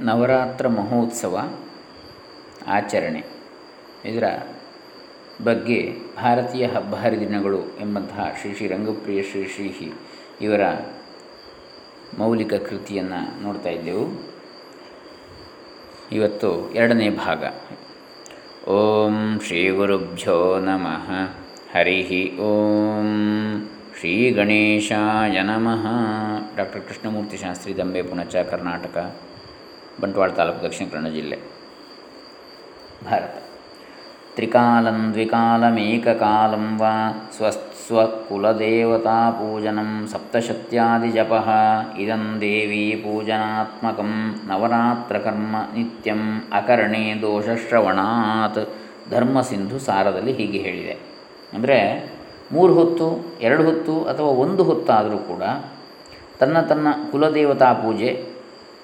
ನವರಾತ್ರ ಮಹೋತ್ಸವ ಆಚರಣೆ. ಇದರ ಬಗ್ಗೆ ಭಾರತೀಯ ಹಬ್ಬ ಹರಿದಿನಗಳು ಎಂಬಂತಹ ಶ್ರೀ ಶ್ರೀ ರಂಗಪ್ರಿಯ ಶ್ರೀ ಶ್ರೀ ಇವರ ಮೌಲಿಕ ಕೃತಿಯನ್ನು ನೋಡ್ತಾ ಇದ್ದೆವು. ಇವತ್ತು ಎರಡನೇ ಭಾಗ. ಓಂ ಶ್ರೀ ಗುರುಭ್ಯೋ ನಮಃ. ಹರಿ ಓಂ ಶ್ರೀ ಗಣೇಶಾಯ ನಮಃ. ಡಾಕ್ಟರ್ ಕೃಷ್ಣಮೂರ್ತಿ ಶಾಸ್ತ್ರಿ ದಂಬೆ ಪುಣಚ ಕರ್ನಾಟಕ. ಬಂಟ್ವಾಳ ತಾಲೂಕು ದಕ್ಷಿಣ ಕನ್ನಡ ಜಿಲ್ಲೆ. ಭಾರತ. ತ್ರಿಕಾಲಂ ದ್ವಿಕಾಲಮೇಕಕಾಲಂ ವಾ ಸ್ವಸ್ವಕುಲದೇವತಾಪೂಜನಂ ಸಪ್ತಶತ್ಯಾದಿಜಪ ಇದಂ ದೇವಿ ಪೂಜನಾತ್ಮಕಂ ನವರಾತ್ರಕರ್ಮ ನಿತ್ಯಂ ಅಕರಣೆ ದೋಷಶ್ರವಣಾತ್ ಧರ್ಮಸಿಂಧು ಸಾರದಲ್ಲಿ ಹೀಗೆ ಹೇಳಿದೆ. ಅಂದರೆ ಮೂರು ಹೊತ್ತು, ಎರಡು ಹೊತ್ತು ಅಥವಾ ಒಂದು ಹೊತ್ತಾದರೂ ಕೂಡ ತನ್ನ ತನ್ನ ಕುಲದೇವತಾ ಪೂಜೆ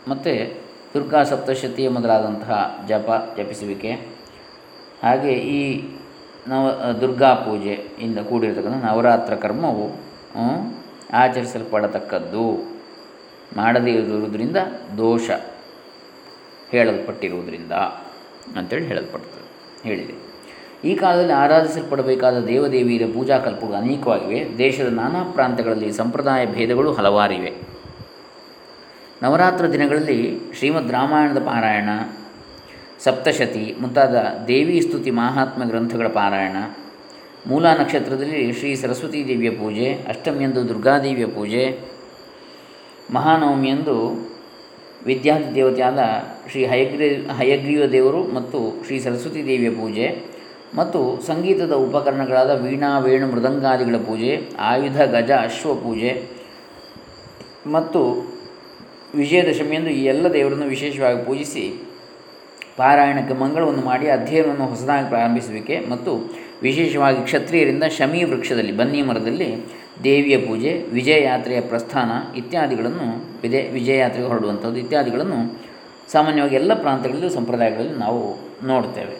ಮತ್ತು ದುರ್ಗಾ ಸಪ್ತಶತಿಯ ಮೊದಲಾದಂತಹ ಜಪ ಜಪಿಸುವಿಕೆ. ಹಾಗೆ ಈ ನವ ದುರ್ಗಾ ಪೂಜೆಯಿಂದ ಕೂಡಿರತಕ್ಕಂಥ ನವರಾತ್ರ ಕರ್ಮವು ಆಚರಿಸಲ್ಪಡತಕ್ಕದ್ದು. ಮಾಡದೇ ಇರುವುದರಿಂದ ದೋಷ ಹೇಳಲ್ಪಟ್ಟಿರುವುದರಿಂದ ಅಂತೇಳಿ ಹೇಳಲ್ಪಡ್ತದೆ, ಹೇಳಿದೆ. ಈ ಕಾಲದಲ್ಲಿ ಆರಾಧಿಸಲ್ಪಡಬೇಕಾದ ದೇವದೇವಿಯರ ಪೂಜಾ ಕಲ್ಪಗಳು ಅನೇಕವಾಗಿವೆ. ದೇಶದ ನಾನಾ ಪ್ರಾಂತ್ಯಗಳಲ್ಲಿ ಸಂಪ್ರದಾಯ ಭೇದಗಳು ಹಲವಾರಿವೆ. ನವರಾತ್ರ ದಿನಗಳಲ್ಲಿ ಶ್ರೀಮದ್ ರಾಮಾಯಣದ ಪಾರಾಯಣ, ಸಪ್ತಶತಿ ಮುಂತಾದ ದೇವಿ ಸ್ತುತಿ ಮಹಾತ್ಮ ಗ್ರಂಥಗಳ ಪಾರಾಯಣ, ಮೂಲ ನಕ್ಷತ್ರದಲ್ಲಿ ಶ್ರೀ ಸರಸ್ವತೀ ದೇವಿಯ ಪೂಜೆ, ಅಷ್ಟಮಿಯಂದು ದುರ್ಗಾದೇವಿಯ ಪೂಜೆ, ಮಹಾನವಮಿಯಂದು ವಿದ್ಯಾರ್ಥಿ ದೇವತೆಯಾದ ಶ್ರೀ ಹಯಗ್ರೀ, ಹಯಗ್ರೀವ ದೇವರು ಮತ್ತು ಶ್ರೀ ಸರಸ್ವತೀ ದೇವಿಯ ಪೂಜೆ ಮತ್ತು ಸಂಗೀತದ ಉಪಕರಣಗಳಾದ ವೀಣಾ, ವೇಣು, ಮೃದಂಗಾದಿಗಳ ಪೂಜೆ, ಆಯುಧ, ಗಜ, ಅಶ್ವ ಪೂಜೆ ಮತ್ತು ವಿಜಯದಶಮಿಯಂದು ಈ ಎಲ್ಲ ದೇವರನ್ನು ವಿಶೇಷವಾಗಿ ಪೂಜಿಸಿ ಪಾರಾಯಣಕ್ಕೆ ಮಂಗಳವನ್ನು ಮಾಡಿ ಅಧ್ಯಯನವನ್ನು ಹೊಸದಾಗಿ ಪ್ರಾರಂಭಿಸುವಿಕೆ ಮತ್ತು ವಿಶೇಷವಾಗಿ ಕ್ಷತ್ರಿಯರಿಂದ ಶಮಿ ವೃಕ್ಷದಲ್ಲಿ, ಬನ್ನಿ ಮರದಲ್ಲಿ ದೇವಿಯ ಪೂಜೆ ವಿಜಯ ಯಾತ್ರೆಯ ಪ್ರಸ್ಥಾನ ಇತ್ಯಾದಿಗಳನ್ನು ವಿಜಯ ವಿಜಯಯಾತ್ರೆಗೆ ಹೊರಡುವಂಥದ್ದು ಇತ್ಯಾದಿಗಳನ್ನು ಸಾಮಾನ್ಯವಾಗಿ ಎಲ್ಲ ಪ್ರಾಂತ್ಯಗಳಲ್ಲೂ, ಸಂಪ್ರದಾಯಗಳಲ್ಲಿ ನಾವು ನೋಡ್ತೇವೆ.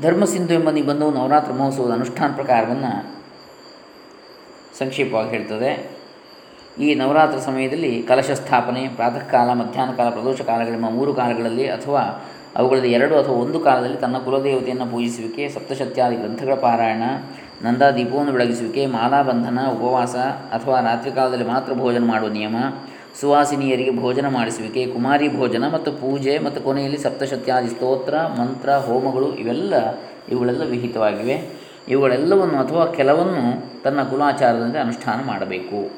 ಧರ್ಮಸಿಂಧು ಎಂಬ ನಿಬಂಧವು ನವರಾತ್ರ ಮಹೋತ್ಸವದ ಅನುಷ್ಠಾನ ಪ್ರಕಾರವನ್ನು ಸಂಕ್ಷೇಪವಾಗಿ ಹೇಳ್ತದೆ. ಈ ನವರಾತ್ರ ಸಮಯದಲ್ಲಿ ಕಲಶ ಸ್ಥಾಪನೆ, ಪ್ರಾತಃ ಕಾಲ, ಮಧ್ಯಾಹ್ನ ಕಾಲ, ಪ್ರದೋಷ ಕಾಲಗಳೆಂಬ ಮೂರು ಕಾಲಗಳಲ್ಲಿ ಅಥವಾ ಅವುಗಳಲ್ಲಿ ಎರಡು ಅಥವಾ ಒಂದು ಕಾಲದಲ್ಲಿ ತನ್ನ ಕುಲದೇವತೆಯನ್ನು ಪೂಜಿಸುವಿಕೆ, ಸಪ್ತಶತ್ಯಾದಿ ಗ್ರಂಥಗಳ ಪಾರಾಯಣ ನಂದಾ ದೀಪವನ್ನು ಬೆಳಗಿಸುವಿಕೆ, ಮಾಲಾಬಂಧನ, ಉಪವಾಸ ಅಥವಾ ರಾತ್ರಿ ಕಾಲದಲ್ಲಿ ಮಾತ್ರ ಭೋಜನ ಮಾಡುವ ನಿಯಮ ಸುವಾಸಿನಿಯರಿಗೆ ಭೋಜನ ಮಾಡಿಸುವಿಕೆ, ಕುಮಾರಿ ಭೋಜನ ಮತ್ತು ಪೂಜೆ ಮತ್ತು ಕೊನೆಯಲ್ಲಿ ಸಪ್ತಶತ್ಯಾದಿ ಸ್ತೋತ್ರ, ಮಂತ್ರ, ಹೋಮಗಳು ಇವೆಲ್ಲ ಇವುಗಳೆಲ್ಲ ವಿಹಿತವಾಗಿವೆ. ಇವುಗಳೆಲ್ಲವನ್ನು ಅಥವಾ ಕೆಲವನ್ನು ತನ್ನ ಕುಲಾಚಾರದಂತೆ ಅನುಷ್ಠಾನ ಮಾಡಬೇಕು.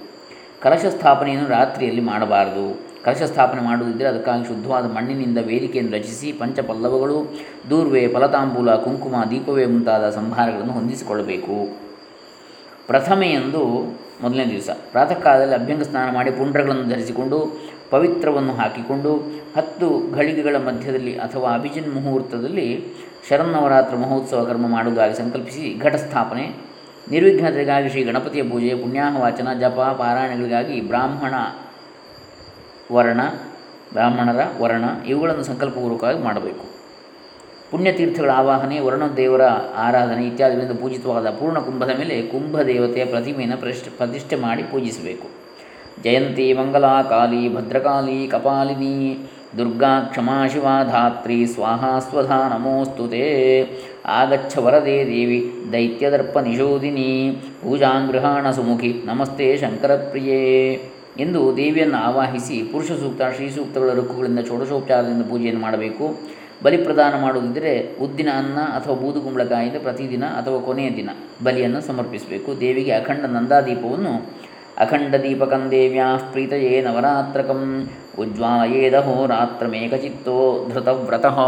ಕಲಶ ಸ್ಥಾಪನೆಯನ್ನು ರಾತ್ರಿಯಲ್ಲಿ ಮಾಡಬಾರದು. ಕಲಶ ಸ್ಥಾಪನೆ ಮಾಡುವುದಿದ್ದರೆ ಅದಕ್ಕಾಗಿ ಶುದ್ಧವಾದ ಮಣ್ಣಿನಿಂದ ವೇದಿಕೆಯನ್ನು ರಚಿಸಿ ಪಂಚಪಲ್ಲವಗಳು, ದೂರ್ವೆ, ಫಲತಾಂಬೂಲ, ಕುಂಕುಮ, ದೀಪವೇ ಮುಂತಾದ ಸಂಭಾರಗಳನ್ನು ಹೊಂದಿಸಿಕೊಳ್ಳಬೇಕು. ಪ್ರಥಮೆಯಂದು ಮೊದಲನೇ ದಿವಸ. ಪ್ರಾತಃ ಕಾಲದಲ್ಲಿ ಅಭ್ಯಂಗ ಸ್ನಾನ ಮಾಡಿ ಪುಂಡ್ರಗಳನ್ನು ಧರಿಸಿಕೊಂಡು ಪವಿತ್ರವನ್ನು ಹಾಕಿಕೊಂಡು ಹತ್ತು ಘಳಿಗೆಗಳ ಮಧ್ಯದಲ್ಲಿ ಅಥವಾ ಅಭಿಜಿನ್ ಮುಹೂರ್ತದಲ್ಲಿ ಶರನ್ನವರಾತ್ರ ಮಹೋತ್ಸವ ಕರ್ಮ ಮಾಡುವುದಾಗಿ ಸಂಕಲ್ಪಿಸಿ ಘಟಸ್ಥಾಪನೆ ನಿರ್ವಿಘ್ನತೆಗಾಗಿ ಶ್ರೀ ಗಣಪತಿಯ ಪೂಜೆ ಪುಣ್ಯಾಹ ವಾಚನ ಜಪ, ಪಾರಾಯಣಗಳಿಗಾಗಿ ಬ್ರಾಹ್ಮಣ ವರ್ಣ, ಬ್ರಾಹ್ಮಣರ ವರ್ಣ ಇವುಗಳನ್ನು ಸಂಕಲ್ಪಪೂರ್ವಕವಾಗಿ ಮಾಡಬೇಕು. ಪುಣ್ಯತೀರ್ಥಗಳ ಆವಾಹನೆ ದೇವರ ಆರಾಧನೆ ಇತ್ಯಾದಿಗಳಿಂದ ಪೂಜಿತವಾದ ಪೂರ್ಣ ಕುಂಭದ ಮೇಲೆ ಕುಂಭ ದೇವತೆಯ ಪ್ರತಿಮೆಯನ್ನು ಪ್ರತಿಷ್ಠೆ ಪ್ರತಿಷ್ಠೆ ಮಾಡಿ ಪೂಜಿಸಬೇಕು. ಜಯಂತಿ ಮಂಗಲಾ ಕಾಲಿ ಭದ್ರಕಾಲಿ ಕಪಾಲಿನಿ, ದುರ್ಗಾ ಕ್ಷಮಾ ಶಿವ ಧಾತ್ರಿ ಸ್ವಾಹಾ ಸ್ವಧಾ ನಮೋಸ್ತುತೆ ಆಗಚ್ಛ ವರದೇ ದೇವಿ, ದೈತ್ಯದರ್ಪ ನಿಷೋಧಿನಿ ಪೂಜಾಂಗೃಹಾಣ ಸುಮುಖಿ, ನಮಸ್ತೆ ಶಂಕರಪ್ರಿಯೇ ಎಂದು ದೇವಿಯನ್ನು ಆವಾಹಿಸಿ ಪುರುಷ ಸೂಕ್ತ ಶ್ರೀ ಸೂಕ್ತಗಳ ರುಕ್ಕುಗಳಿಂದ ಷೋಡಶೋಪಚಾರದಿಂದ ಪೂಜೆಯನ್ನು ಮಾಡಬೇಕು. ಬಲಿಪ್ರದಾನ ಮಾಡುವುದಿದ್ದರೆ ಉದ್ದಿನ ಅನ್ನ ಅಥವಾ ಬೂದುಗುಂಬಳಕಾಯಿಂದ ಪ್ರತಿದಿನ ಅಥವಾ ಕೊನೆಯ ದಿನ ಬಲಿಯನ್ನು ಸಮರ್ಪಿಸಬೇಕು. ದೇವಿಗೆ ಅಖಂಡ ನಂದಾದೀಪವನ್ನು ಅಖಂಡ ದೀಪಕಂ ದೇವ್ಯಾ ಪ್ರೀತಯೇ ನವರಾತ್ರಕಂ ಉಜ್ವಾಲಯೇದಹೋ ರಾತ್ರಮೇಕಚಿತ್ತೋ ಧೃತವ್ರತಃ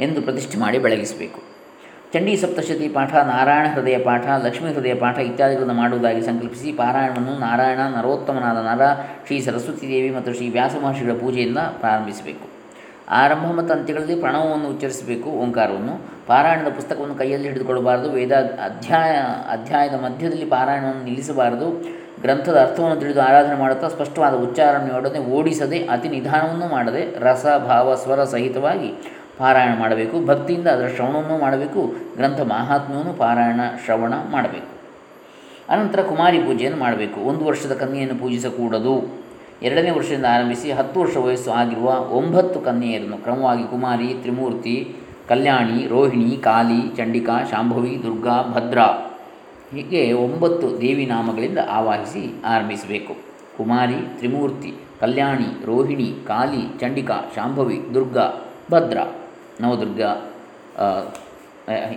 ಎಂದು ಪ್ರತಿಷ್ಠೆ ಮಾಡಿ ಬೆಳಗಿಸಬೇಕು. ಚಂಡೀ ಸಪ್ತಶತಿ ಪಾಠ, ನಾರಾಯಣ ಹೃದಯ ಪಾಠ, ಲಕ್ಷ್ಮೀ ಹೃದಯ ಪಾಠ ಇತ್ಯಾದಿಗಳನ್ನು ಮಾಡುವುದಾಗಿ ಸಂಕಲ್ಪಿಸಿ ಪಾರಾಯಣವನ್ನು ನಾರಾಯಣ, ನರೋತ್ತಮನಾದ ನರ, ಶ್ರೀ ಸರಸ್ವತಿ ದೇವಿ ಮತ್ತು ಶ್ರೀ ವ್ಯಾಸ ಮಹರ್ಷಿಗಳ ಪೂಜೆಯಿಂದ ಪ್ರಾರಂಭಿಸಬೇಕು. ಆರಂಭ ಮತ್ತು ಅಂತ್ಯಗಳಲ್ಲಿ ಪ್ರಣವವನ್ನು ಉಚ್ಚರಿಸಬೇಕು, ಓಂಕಾರವನ್ನು. ಪಾರಾಯಣದ ಪುಸ್ತಕವನ್ನು ಕೈಯಲ್ಲಿ ಹಿಡಿದುಕೊಳ್ಳಬಾರದು, ವೇದ ಅಧ್ಯಾಯ, ಅಧ್ಯಾಯದ ಮಧ್ಯದಲ್ಲಿ ಪಾರಾಯಣವನ್ನು ನಿಲ್ಲಿಸಬಾರದು. ಗ್ರಂಥದ ಅರ್ಥವನ್ನು ತಿಳಿದು ಆರಾಧನೆ ಮಾಡುತ್ತಾ ಸ್ಪಷ್ಟವಾದ ಉಚ್ಚಾರಣೆಯೊಡನೆ ಓಡಿಸದೆ ಅತಿ ನಿಧಾನವನ್ನು ಮಾಡದೆ ರಸ, ಭಾವ, ಸ್ವರ ಸಹಿತವಾಗಿ ಪಾರಾಯಣ ಮಾಡಬೇಕು, ಭಕ್ತಿಯಿಂದ ಅದರ ಶ್ರವಣವನ್ನು ಮಾಡಬೇಕು, ಗ್ರಂಥ ಮಹಾತ್ಮ್ಯವನ್ನು ಪಾರಾಯಣ, ಶ್ರವಣ ಮಾಡಬೇಕು. ಅನಂತರ ಕುಮಾರಿ ಪೂಜೆಯನ್ನು ಮಾಡಬೇಕು. ಒಂದು ವರ್ಷದ ಕನ್ಯೆಯನ್ನು ಪೂಜಿಸಕೂಡದು. ಎರಡನೇ ವರ್ಷದಿಂದ ಆರಂಭಿಸಿ ಹತ್ತು ವರ್ಷ ವಯಸ್ಸು ಆಗಿರುವ ಒಂಬತ್ತು ಕನ್ಯೆಯರನ್ನು ಕ್ರಮವಾಗಿ ಕುಮಾರಿ, ತ್ರಿಮೂರ್ತಿ, ಕಲ್ಯಾಣಿ, ರೋಹಿಣಿ, ಕಾಲಿ, ಚಂಡಿಕಾ, ಶಾಂಭವಿ, ದುರ್ಗಾ, ಭದ್ರಾ ಹೀಗೆ ಒಂಬತ್ತು ದೇವಿ ನಾಮಗಳಿಂದ ಆವಾಹಿಸಿ ಆರಂಭಿಸಬೇಕು. ಕುಮಾರಿ, ತ್ರಿಮೂರ್ತಿ, ಕಲ್ಯಾಣಿ, ರೋಹಿಣಿ, ಕಾಲಿ, ಚಂಡಿಕಾ, ಶಾಂಭವಿ, ದುರ್ಗಾ, ಭದ್ರಾ ನವದುರ್ಗ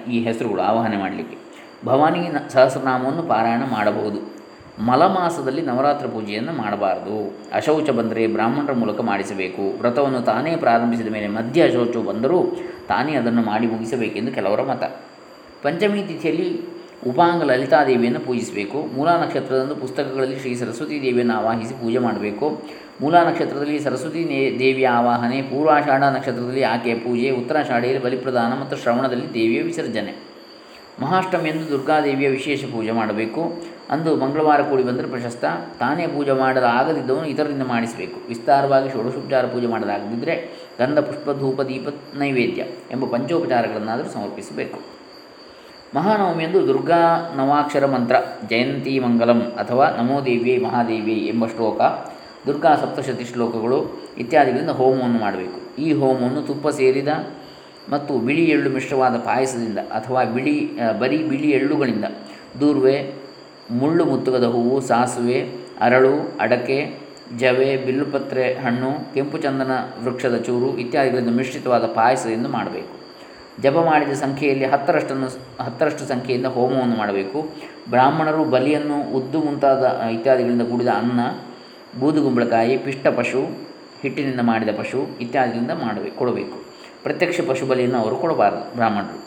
ಈ ಹೆಸರುಗಳು ಆವಾಹನೆ ಮಾಡಲಿಕ್ಕೆ. ಭವಾನಿ ಸಹಸ್ರನಾಮವನ್ನು ಪಾರಾಯಣ ಮಾಡಬಹುದು. ಮಲಮಾಸದಲ್ಲಿ ನವರಾತ್ರ ಪೂಜೆಯನ್ನು ಮಾಡಬಾರದು. ಅಶೌಚ ಬಂದರೆ ಬ್ರಾಹ್ಮಣರ ಮೂಲಕ ಮಾಡಿಸಬೇಕು. ವ್ರತವನ್ನು ತಾನೇ ಪ್ರಾರಂಭಿಸಿದ ಮೇಲೆ ಮಧ್ಯ ಅಶೌಚವು ಬಂದರೂ ತಾನೇ ಅದನ್ನು ಮಾಡಿ ಮುಗಿಸಬೇಕೆಂದು ಕೆಲವರ ಮತ. ಪಂಚಮಿ ತಿಥಿಯಲ್ಲಿ ಉಪಾಂಗ ಲಲಿತಾದೇವಿಯನ್ನು ಪೂಜಿಸಬೇಕು. ಮೂಲಾ ನಕ್ಷತ್ರದಂದು ಪುಸ್ತಕಗಳಲ್ಲಿ ಶ್ರೀ ಸರಸ್ವತಿ ದೇವಿಯನ್ನು ಆವಾಹಿಸಿ ಪೂಜೆ ಮಾಡಬೇಕು. ಮೂಲಾ ನಕ್ಷತ್ರದಲ್ಲಿ ಸರಸ್ವತಿ ದೇವಿಯ ಆವಾಹನೆ, ಪೂರ್ವಾಷಾಢ ನಕ್ಷತ್ರದಲ್ಲಿ ಆಕೆಯ ಪೂಜೆ ಉತ್ತರಾಷಾಢೆಯಲ್ಲಿ ಬಲಿಪ್ರದಾನ ಮತ್ತು ಶ್ರವಣದಲ್ಲಿ ದೇವಿಯ ವಿಸರ್ಜನೆ. ಮಹಾಷ್ಟಮಿಯಂದು ದುರ್ಗಾದೇವಿಯ ವಿಶೇಷ ಪೂಜೆ ಮಾಡಬೇಕು. ಅಂದು ಮಂಗಳವಾರ ಕೂಡಿ ಬಂದರೆ ಪ್ರಶಸ್ತ. ತಾನೇ ಪೂಜೆ ಆಗದಿದ್ದವನು ಇತರರಿಂದ ಮಾಡಿಸಬೇಕು. ವಿಸ್ತಾರವಾಗಿ ಷೋಡಶೋಪಚಾರ ಪೂಜೆ ಮಾಡಲಾಗದಿದ್ದರೆ ಗಂಧ, ಪುಷ್ಪ, ಧೂಪ, ದೀಪ, ನೈವೇದ್ಯ ಎಂಬ ಪಂಚೋಪಚಾರಗಳನ್ನಾದರೂ ಸಮರ್ಪಿಸಬೇಕು. ಮಹಾನವಮಿಯಂದು ದುರ್ಗಾ ನವಾಕ್ಷರ ಮಂತ್ರ, ಜಯಂತಿ ಮಂಗಲಂ ಅಥವಾ ನಮೋ ದೇವಿಯೇ ಮಹಾದೇವಿಯೇ ಎಂಬ ಶ್ಲೋಕ. ದುರ್ಗಾ ಸಪ್ತಶತಿ ಶ್ಲೋಕಗಳು ಇತ್ಯಾದಿಗಳಿಂದ ಹೋಮವನ್ನು ಮಾಡಬೇಕು. ಈ ಹೋಮವನ್ನು ತುಪ್ಪ ಸೇರಿದ ಮತ್ತು ಬಿಳಿ ಎಳ್ಳು ಮಿಶ್ರವಾದ ಪಾಯಸದಿಂದ ಅಥವಾ ಬಿಳಿ ಬರೀ ಬಿಳಿ ಎಳ್ಳುಗಳಿಂದ ದೂರ್ವೆ, ಮುಳ್ಳು ಮುತ್ತುಗದ ಹೂವು, ಸಾಸುವೆ, ಅರಳು, ಅಡಕೆ, ಜವೆ, ಬಿಲ್ಲುಪತ್ರೆ ಹಣ್ಣು, ಕೆಂಪು ಚಂದನ ವೃಕ್ಷದ ಚೂರು ಇತ್ಯಾದಿಗಳಿಂದ ಮಿಶ್ರಿತವಾದ ಪಾಯಸದಿಂದ ಮಾಡಬೇಕು. ಜಪ ಮಾಡಿದ ಸಂಖ್ಯೆಯಲ್ಲಿ ಹತ್ತರಷ್ಟನ್ನು, ಹತ್ತರಷ್ಟು ಸಂಖ್ಯೆಯಿಂದ ಹೋಮವನ್ನು ಮಾಡಬೇಕು. ಬ್ರಾಹ್ಮಣರು ಬಲಿಯನ್ನು ಉದ್ದು ಮುಂತಾದ ಇತ್ಯಾದಿಗಳಿಂದ ಕೂಡಿದ ಅನ್ನ ಬೂದುಗುಂಬಳಕಾಯಿ ಪಿಷ್ಟ ಪಶು, ಹಿಟ್ಟಿನಿಂದ ಮಾಡಿದ ಪಶು ಇತ್ಯಾದಿಯಿಂದ ಮಾಡಬೇಕು ಕೊಡಬೇಕು. ಪ್ರತ್ಯಕ್ಷ ಪಶು ಬಲಿಯನ್ನು ಅವರು ಕೊಡಬಾರದು, ಬ್ರಾಹ್ಮಣರು.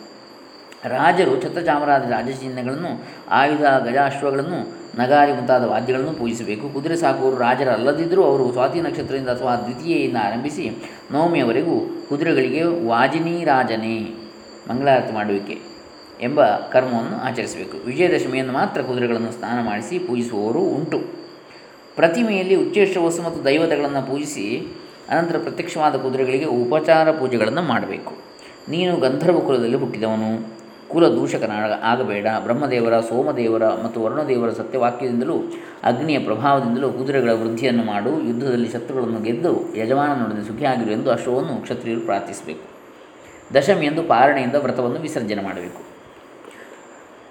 ರಾಜರು ಛತ್ರಚಾಮರಾದ ರಾಜಚಿಹ್ನೆಗಳನ್ನು, ಆಯುಧ, ಗಜಾಶ್ವಗಳನ್ನು, ನಗಾರಿ ಮುಂತಾದ ವಾದ್ಯಗಳನ್ನು ಪೂಜಿಸಬೇಕು. ಕುದುರೆ ಸಾಕುವರು ರಾಜರಲ್ಲದಿದ್ದರೂ ಅವರು ಸ್ವಾತಿ ನಕ್ಷತ್ರದಿಂದ ಅಥವಾ ದ್ವಿತೀಯೆಯಿಂದ ಆರಂಭಿಸಿ ನವಮಿಯವರೆಗೂ ಕುದುರೆಗಳಿಗೆ ವಾಜಿನಿ ರಾಜನೇ, ಮಂಗಳಾರತಿ ಮಾಡುವಿಕೆ ಎಂಬ ಕರ್ಮವನ್ನು ಆಚರಿಸಬೇಕು. ವಿಜಯದಶಮಿಯನ್ನು ಮಾತ್ರ ಕುದುರೆಗಳನ್ನು ಸ್ನಾನ ಮಾಡಿಸಿ ಪೂಜಿಸುವವರು ಉಂಟು. ಪ್ರತಿಮೆಯಲ್ಲಿ ಉಚ್ಚೇಷ್ಟವಸ್ಸು ಮತ್ತು ದೈವತೆಗಳನ್ನು ಪೂಜಿಸಿ ಅನಂತರ ಪ್ರತ್ಯಕ್ಷವಾದ ಕುದುರೆಗಳಿಗೆ ಉಪಚಾರ ಪೂಜೆಗಳನ್ನು ಮಾಡಬೇಕು. ನೀನು ಗಂಧರ್ವ ಕುಲದಲ್ಲಿ ಹುಟ್ಟಿದವನು. ಕುಲ ದೂಷಕನ ಆಗಬೇಡ. ಬ್ರಹ್ಮದೇವರ, ಸೋಮದೇವರ ಮತ್ತು ವರುಣದೇವರ ಸತ್ಯವಾಕ್ಯದಿಂದಲೂ, ಅಗ್ನಿಯ ಪ್ರಭಾವದಿಂದಲೂ ಕುದುರೆಗಳ ವೃದ್ಧಿಯನ್ನು ಮಾಡು. ಯುದ್ಧದಲ್ಲಿ ಶತ್ರುಗಳನ್ನು ಗೆದ್ದು, ಯಜಮಾನನೊಡನೆ ಸುಖಿಯಾಗಿರು ಎಂದು ಅಶ್ವವನ್ನು ಕ್ಷತ್ರಿಯರು ಪ್ರಾರ್ಥಿಸಬೇಕು. ದಶಮಿಯಂದು ಪಾರಣೆಯಿಂದ ವ್ರತವನ್ನು ವಿಸರ್ಜನೆ ಮಾಡಬೇಕು.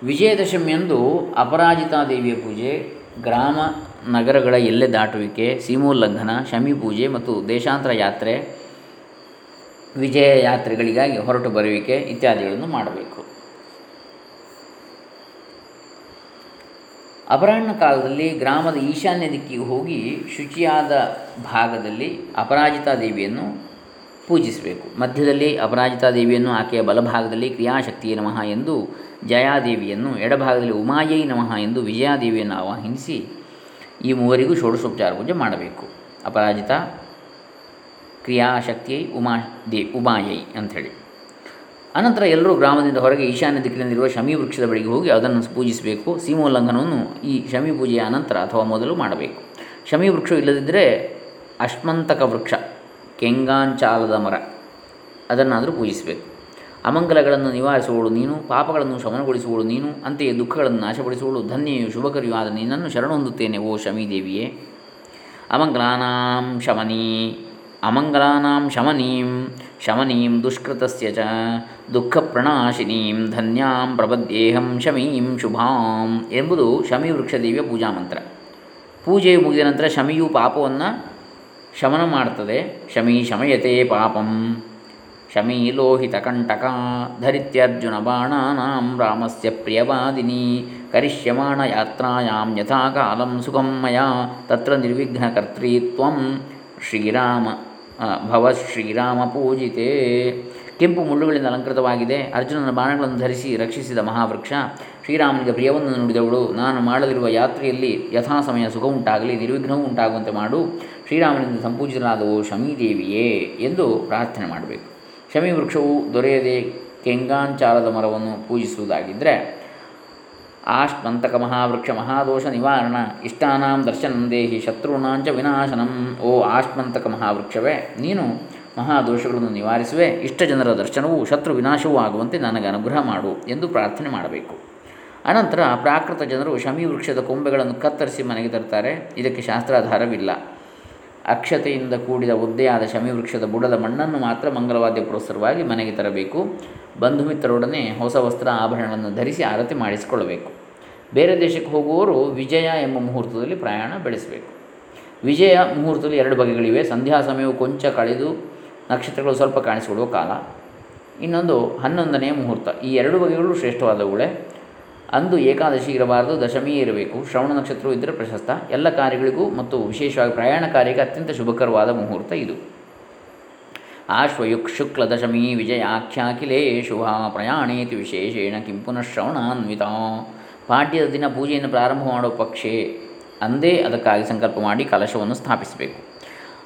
ವಿಜಯದಶಮಿಯಂದು ಅಪರಾಜಿತಾದೇವಿಯ ಪೂಜೆ, ಗ್ರಾಮ ನಗರಗಳ ಎಲ್ಲೆ ದಾಟುವಿಕೆ ಸೀಮೋಲ್ಲಂಘನ ಶಮಿ ಪೂಜೆ ಮತ್ತು ದೇಶಾಂತರ ಯಾತ್ರೆ ವಿಜಯ ಯಾತ್ರೆಗಳಿಗಾಗಿ ಹೊರಟು ಬರುವಿಕೆ ಇತ್ಯಾದಿಗಳನ್ನು ಮಾಡಬೇಕು. ಅಪರಾಹ್ನ ಕಾಲದಲ್ಲಿ ಗ್ರಾಮದ ಈಶಾನ್ಯ ದಿಕ್ಕಿಗೆ ಹೋಗಿ ಶುಚಿಯಾದ ಭಾಗದಲ್ಲಿ ಅಪರಾಜಿತಾ ದೇವಿಯನ್ನು ಪೂಜಿಸಬೇಕು. ಮಧ್ಯದಲ್ಲಿ ಅಪರಾಜಿತಾ ದೇವಿಯನ್ನು ಆಕೆಯ ಬಲಭಾಗದಲ್ಲಿ ಕ್ರಿಯಾಶಕ್ತಿಯ ನಮಃ ಎಂದು ಜಯಾದೇವಿಯನ್ನು ಎಡಭಾಗದಲ್ಲಿ ಉಮಾಯೈ ನಮಃ ಎಂದು ವಿಜಯಾದೇವಿಯನ್ನು ಆವಾಹಿಸಿ ಈ ಮೂವರಿಗೂ ಷೋಡಶೋಪಚಾರ ಪೂಜೆ ಮಾಡಬೇಕು. ಅಪರಾಜಿತ ಕ್ರಿಯಾಶಕ್ತಿಯೈ ಉಮಾ ದೇ ಉಮಾಯೈ ಅಂಥೇಳಿ. ಅನಂತರ ಎಲ್ಲರೂ ಗ್ರಾಮದಿಂದ ಹೊರಗೆ ಈಶಾನ್ಯ ದಿಕ್ಕಿನಲ್ಲಿರುವ ಶಮಿ ವೃಕ್ಷದ ಬಳಿಗೆ ಹೋಗಿ ಅದನ್ನು ಪೂಜಿಸಬೇಕು. ಸೀಮೋಲ್ಲಂಘನವನ್ನು ಈ ಶಮಿ ಪೂಜೆಯ ಅನಂತರ ಅಥವಾ ಮೊದಲು ಮಾಡಬೇಕು. ಶಮಿ ವೃಕ್ಷ ಇಲ್ಲದಿದ್ದರೆ ಅಶ್ಮಂತಕ ವೃಕ್ಷ, ಕೆಂಗಾಂಚಾಲದ ಮರ, ಅದನ್ನಾದರೂ ಪೂಜಿಸಬೇಕು. ಅಮಂಗಲಗಳನ್ನು ನಿವಾರಿಸುವಳು ನೀನು, ಪಾಪಗಳನ್ನು ಶಮನಗೊಳಿಸುವಳು ನೀನು, ಅಂತೆಯೇ ದುಃಖಗಳನ್ನು ನಾಶಪಡಿಸುವಳು. ಧನ್ಯೆಯು ಶುಭಕರಿಯು ಆದ ಶರಣ ಹೊಂದುತ್ತೇನೆ ಓ ಶಮೀದೇವಿಯೇ. ಅಮಂಗಲಾನಾಂ ಶಮನೀ, ಅಮಂಗಲಾನಾಂ ಶಮನೀಂ ಶಮನೀಂ ದುಷ್ಕೃತಸ್ಯ ಚ, ದುಃಖಪ್ರಣಾಶಿನೀಂ ಧನ್ಯಾಂ ಪ್ರಬದ್ಧೇಹಂ ಶಮೀಂ ಶುಭಾಂ ಎಂಬುದು ಶಮಿ ವೃಕ್ಷದೇವಿಯ ಪೂಜಾ ಮಂತ್ರ. ಪೂಜೆಯು ಮುಗಿದ ನಂತರ ಶಮಿಯು ಪಾಪವನ್ನು ಶಮನ ಮಾಡ್ತದೆ. ಶಮಿ ಶಮಯತೆ ಪಾಪಂ. ಶಮಿ ಲೋಹಿತ ಕಂಟಕ ಧರಿತ್ಯರ್ಜುನ ಬಾಣಾನಾಂ ರಾಮಸ್ಯ ಪ್ರಿಯವಾದಿನಿ ಕರಿಷ್ಯಮಾಣ ಯಾತ್ರಾಯಾಂ ಯಥಾ ಕಾಲಂ ಸುಖಂ ಮಯಾ ತತ್ರ ನಿರ್ವಿಘ್ನಕರ್ತೃತ್ವಂ ಶ್ರೀರಾಮ ಭವ ಶ್ರೀರಾಮ ಪೂಜಿತೆ ಕೆಂಪು ಮುಳ್ಳುಗಳಿಂದ ಅಲಂಕೃತವಾಗಿದೆ. ಅರ್ಜುನನ ಬಾಣಗಳನ್ನು ಧರಿಸಿ ರಕ್ಷಿಸಿದ ಮಹಾವೃಕ್ಷ, ಶ್ರೀರಾಮನಿಗೆ ಪ್ರಿಯವನ್ನು ನುಡಿದವಳು. ನಾನು ಮಾಡಲಿರುವ ಯಾತ್ರೆಯಲ್ಲಿ ಯಥಾ ಸಮಯ ಸುಖ ಉಂಟಾಗಲಿ ನಿರ್ವಿಘ್ನವೂ ಉಂಟಾಗುವಂತೆ ಮಾಡು. ಶ್ರೀರಾಮನಿಂದ ಸಂಪೂಜಿತರಾದವು ಶಮೀದೇವಿಯೇ ಎಂದು ಪ್ರಾರ್ಥನೆ ಮಾಡಬೇಕು. ಶಮಿ ವೃಕ್ಷವು ದೊರೆಯದೆ ಕೆಂಗಾಂಚಾರದ ಮರವನ್ನು ಪೂಜಿಸುವುದಾಗಿದ್ದರೆ ಆಶ್ಮಂತಕ ಮಹಾವೃಕ್ಷ ಮಹಾದೋಷ ನಿವಾರಣ ಇಷ್ಟಾನಾಂ ದರ್ಶನಂ ದೇಹಿ ಶತ್ರುಣಾಂಚ ವಿನಾಶನಂ. ಓ ಆಷ್ಟಂತಕ ಮಹಾವೃಕ್ಷವೇ, ನೀನು ಮಹಾದೋಷಗಳನ್ನು ನಿವಾರಿಸುವೆ, ಇಷ್ಟ ಜನರ ದರ್ಶನವು ಶತ್ರು ವಿನಾಶವೂ ಆಗುವಂತೆ ನನಗೆ ಅನುಗ್ರಹ ಮಾಡು ಎಂದು ಪ್ರಾರ್ಥನೆ ಮಾಡಬೇಕು. ಅನಂತರ ಪ್ರಾಕೃತ ಜನರು ಶಮಿ ವೃಕ್ಷದ ಕೊಂಬೆಗಳನ್ನು ಕತ್ತರಿಸಿ ಮನೆಗೆ ತರ್ತಾರೆ. ಇದಕ್ಕೆ ಶಾಸ್ತ್ರಾಧಾರವಿಲ್ಲ. ಅಕ್ಷತೆಯಿಂದ ಕೂಡಿದ ಒದ್ದೆಯಾದ ಶಮೀವೃಕ್ಷದ ಬುಡದ ಮಣ್ಣನ್ನು ಮಾತ್ರ ಮಂಗಲವಾದ್ಯ ಪುರಸ್ಸರವಾಗಿ ಮನೆಗೆ ತರಬೇಕು. ಬಂಧು ಮಿತ್ರರೊಡನೆ ಹೊಸ ವಸ್ತ್ರ ಆಭರಣಗಳನ್ನು ಧರಿಸಿ ಆರತಿ ಮಾಡಿಸಿಕೊಳ್ಳಬೇಕು. ಬೇರೆ ದೇಶಕ್ಕೆ ಹೋಗುವವರು ವಿಜಯ ಎಂಬ ಮುಹೂರ್ತದಲ್ಲಿ ಪ್ರಯಾಣ ಬೆಳೆಸಬೇಕು. ವಿಜಯ ಮುಹೂರ್ತದಲ್ಲಿ ಎರಡು ಬಗೆಗಳಿವೆ. ಸಂಧ್ಯಾ ಸಮಯವು ಕೊಂಚ ಕಳೆದು ನಕ್ಷತ್ರಗಳು ಸ್ವಲ್ಪ ಕಾಣಿಸಿಕೊಳ್ಳುವ ಕಾಲ. ಇನ್ನೊಂದು ಹನ್ನೊಂದನೆಯ ಮುಹೂರ್ತ. ಈ ಎರಡು ಬಗೆಗಳು ಶ್ರೇಷ್ಠವಾದವುಗಳೇ ಅಂದು ಏಕಾದಶಿ ಇರಬಾರದು, ದಶಮಿ ಇರಬೇಕು. ಶ್ರವಣ ನಕ್ಷತ್ರವು ಇದ್ದರೆ ಪ್ರಶಸ್ತ. ಎಲ್ಲ ಕಾರ್ಯಗಳಿಗೂ ಮತ್ತು ವಿಶೇಷವಾಗಿ ಪ್ರಯಾಣ ಕಾರ್ಯಕ್ಕೆ ಅತ್ಯಂತ ಶುಭಕರವಾದ ಮುಹೂರ್ತ ಇದು. ಆಶ್ವಯುಕ್ ಶುಕ್ಲ ದಶಮಿ ವಿಜಯಾಖ್ಯಾಖಿಲೇ ಶುಭ ಪ್ರಯಾಣೇತಿ ವಿಶೇಷೇಣ ಕಿಂ ಪುನಃ ಶ್ರವಣಾನ್ವಿತ. ಪಾಡ್ಯದ ದಿನ ಪೂಜೆಯನ್ನು ಪ್ರಾರಂಭ ಮಾಡುವ ಪಕ್ಷೇ ಅಂದೇ ಅದಕ್ಕಾಗಿ ಸಂಕಲ್ಪ ಮಾಡಿ ಕಲಶವನ್ನು ಸ್ಥಾಪಿಸಬೇಕು.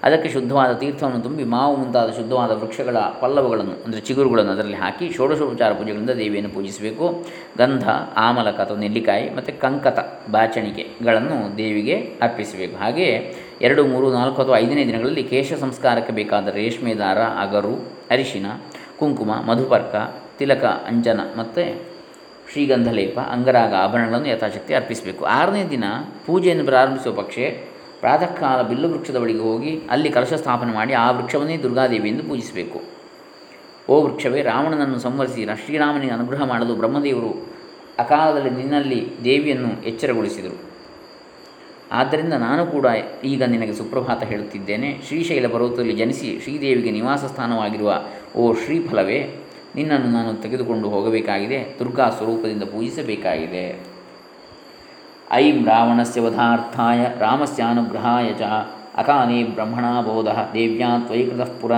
ಅದಕ್ಕೆ ಶುದ್ಧವಾದ ತೀರ್ಥವನ್ನು ತುಂಬಿ ಮಾವು ಮುಂತಾದ ಶುದ್ಧವಾದ ವೃಕ್ಷಗಳ ಪಲ್ಲವಗಳನ್ನು, ಅಂದರೆ ಚಿಗುರುಗಳನ್ನು ಅದರಲ್ಲಿ ಹಾಕಿ ಷೋಡಶೋಪಚಾರ ಪೂಜೆಗಳಿಂದ ದೇವಿಯನ್ನು ಪೂಜಿಸಬೇಕು. ಗಂಧ ಆಮಲಕ ಅಥವಾ ನೆಲ್ಲಿಕಾಯಿ ಮತ್ತು ಕಂಕತ, ಬಾಚಣಿಕೆಗಳನ್ನು ದೇವಿಗೆ ಅರ್ಪಿಸಬೇಕು. ಹಾಗೆಯೇ ಎರಡು, ಮೂರು, ನಾಲ್ಕು ಅಥವಾ ಐದನೇ ದಿನಗಳಲ್ಲಿ ಕೇಶ ಸಂಸ್ಕಾರಕ್ಕೆ ಬೇಕಾದ ರೇಷ್ಮೆ ದಾರ, ಅಗರು, ಅರಿಶಿನ, ಕುಂಕುಮ, ಮಧುಪರ್ಕ, ತಿಲಕ, ಅಂಜನ ಮತ್ತು ಶ್ರೀಗಂಧ ಲೇಪ ಅಂಗರಾಗ, ಆಭರಣಗಳನ್ನು ಯಥಾಶಕ್ತಿ ಅರ್ಪಿಸಬೇಕು. ಆರನೇ ದಿನ ಪೂಜೆಯನ್ನು ಪ್ರಾರಂಭಿಸುವ ಪಕ್ಷೆ ಪ್ರಾತಃ ಕಾಲ ಬಿಲ್ಲು ವೃಕ್ಷದ ಬಳಿಗೆ ಹೋಗಿ ಅಲ್ಲಿ ಕಲಶ ಸ್ಥಾಪನೆ ಮಾಡಿ ಆ ವೃಕ್ಷವನ್ನೇ ದುರ್ಗಾದೇವಿಯಿಂದ ಪೂಜಿಸಬೇಕು. ಓ ವೃಕ್ಷವೇ, ರಾವಣನನ್ನು ಸಂವರಿಸಿ ಶ್ರೀರಾಮನಿಗೆ ಅನುಗ್ರಹ ಮಾಡಲು ಬ್ರಹ್ಮದೇವರು ಅಕಾಲದಲ್ಲಿ ನಿನ್ನಲ್ಲಿ ದೇವಿಯನ್ನು ಎಚ್ಚರಗೊಳಿಸಿದರು. ಆದ್ದರಿಂದ ನಾನು ಕೂಡ ಈಗ ನಿನಗೆ ಸುಪ್ರಭಾತ ಹೇಳುತ್ತಿದ್ದೇನೆ. ಶ್ರೀಶೈಲ ಪರ್ವತದಲ್ಲಿ ಜನಿಸಿ ಶ್ರೀದೇವಿಗೆ ನಿವಾಸ ಸ್ಥಾನವಾಗಿರುವ ಓ ಶ್ರೀಫಲವೇ, ನಿನ್ನನ್ನು ನಾನು ತೆಗೆದುಕೊಂಡು ಹೋಗಬೇಕಾಗಿದೆ. ದುರ್ಗಾ ಸ್ವರೂಪದಿಂದ ಪೂಜಿಸಬೇಕಾಗಿದೆ. ಐಂ ರಾವಣಸ್ಯ ವಧಾರ್ಥಾಯ ರಾಮಸ್ಯಾನುಗ್ರಹಾಯ ಚ ಅಕಾನೇ ಬ್ರಹ್ಮಣಾಬೋಧ ದೇವ್ಯಾ ತ್ವಯಿ ಕೃತಃ ಪುರ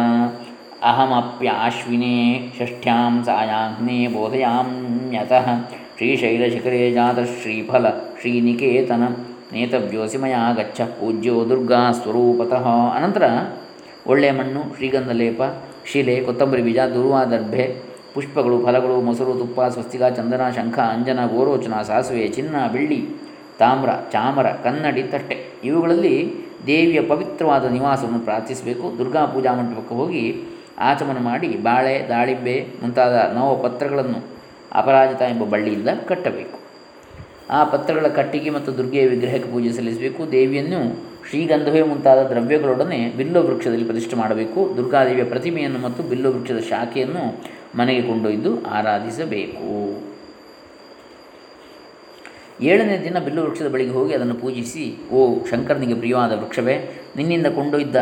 ಅಹಮಪ್ಯಾಶ್ವಿನೇ ಷಷ್ಠ್ಯಾಂ ಸಾಯಾಗ್ನೇ ಬೋಧಯಾಮ್ಯತಃ ಶ್ರೀಶೈಲಶಿಖರೇ ಜಾತ ಶ್ರೀಫಲ ಶ್ರೀನಿಕೇತನ ನೇತವ್ಯೋಸಿ ಮಯ ಗಚ್ಚ ಪೂಜ್ಯೋ ದುರ್ಗಾ ಸ್ವರೂಪತಃ ಅನಂತರ ಒಳ್ಳೆಯ ಮಣ್ಣು, ಶ್ರೀಗಂಧಲೇಪ, ಶಿಲೆ, ಕೊತ್ತಂಬರಿ ಬೀಜ, ದುರ್ವಾದರ್ಭೆ, ಪುಷ್ಪಗಳು, ಫಲಗಳು, ಮೊಸರು, ತುಪ್ಪ ಸ್ವಸ್ತಿಕ ಚಂದನ, ಶಂಖ, ಅಂಜನ, ಗೋರೋಚನ, ಸಾಸುವೆ, ಚಿನ್ನ, ಬೆಳ್ಳಿ ತಾಮ್ರ, ಚಾಮರ, ಕನ್ನಡಿ, ತಟ್ಟೆ. ಇವುಗಳಲ್ಲಿ ದೇವಿಯ ಪವಿತ್ರವಾದ ನಿವಾಸವನ್ನು ಪ್ರಾರ್ಥಿಸಬೇಕು. ದುರ್ಗಾ ಪೂಜಾ ಮಂಟಪಕ್ಕೆ ಹೋಗಿ ಆಚಮನ ಮಾಡಿ ಬಾಳೆ, ದಾಳಿಂಬೆ ಮುಂತಾದ ನವ ಪತ್ರಗಳನ್ನು ಅಪರಾಜಿತ ಎಂಬ ಬಳ್ಳಿಯಿಂದ ಕಟ್ಟಬೇಕು. ಆ ಪತ್ರಗಳ ಕಟ್ಟಿಗೆ ಮತ್ತು ದುರ್ಗೆಯ ವಿಗ್ರಹಕ್ಕೆ ಪೂಜೆ ಸಲ್ಲಿಸಬೇಕು. ದೇವಿಯನ್ನು ಶ್ರೀಗಂಧವೇ ಮುಂತಾದ ದ್ರವ್ಯಗಳೊಡನೆ ಬಿಲ್ಲು ವೃಕ್ಷದಲ್ಲಿ ಪ್ರತಿಷ್ಠೆ ಮಾಡಬೇಕು. ದುರ್ಗಾದೇವಿಯ ಪ್ರತಿಮೆಯನ್ನು ಮತ್ತು ಬಿಲ್ಲು ವೃಕ್ಷದ ಶಾಖೆಯನ್ನು ಮನೆಗೆ ಕೊಂಡೊಯ್ದು ಆರಾಧಿಸಬೇಕು. ಏಳನೇ ದಿನ ಬಿಲ್ಲು ವೃಕ್ಷದ ಬಳಿಗೆ ಹೋಗಿ ಅದನ್ನು ಪೂಜಿಸಿ, ಓ ಶಂಕರನಿಗೆ ಪ್ರಿಯವಾದ ವೃಕ್ಷವೇ, ನಿನ್ನಿಂದ ಕೊಂಡೊಯ್ದ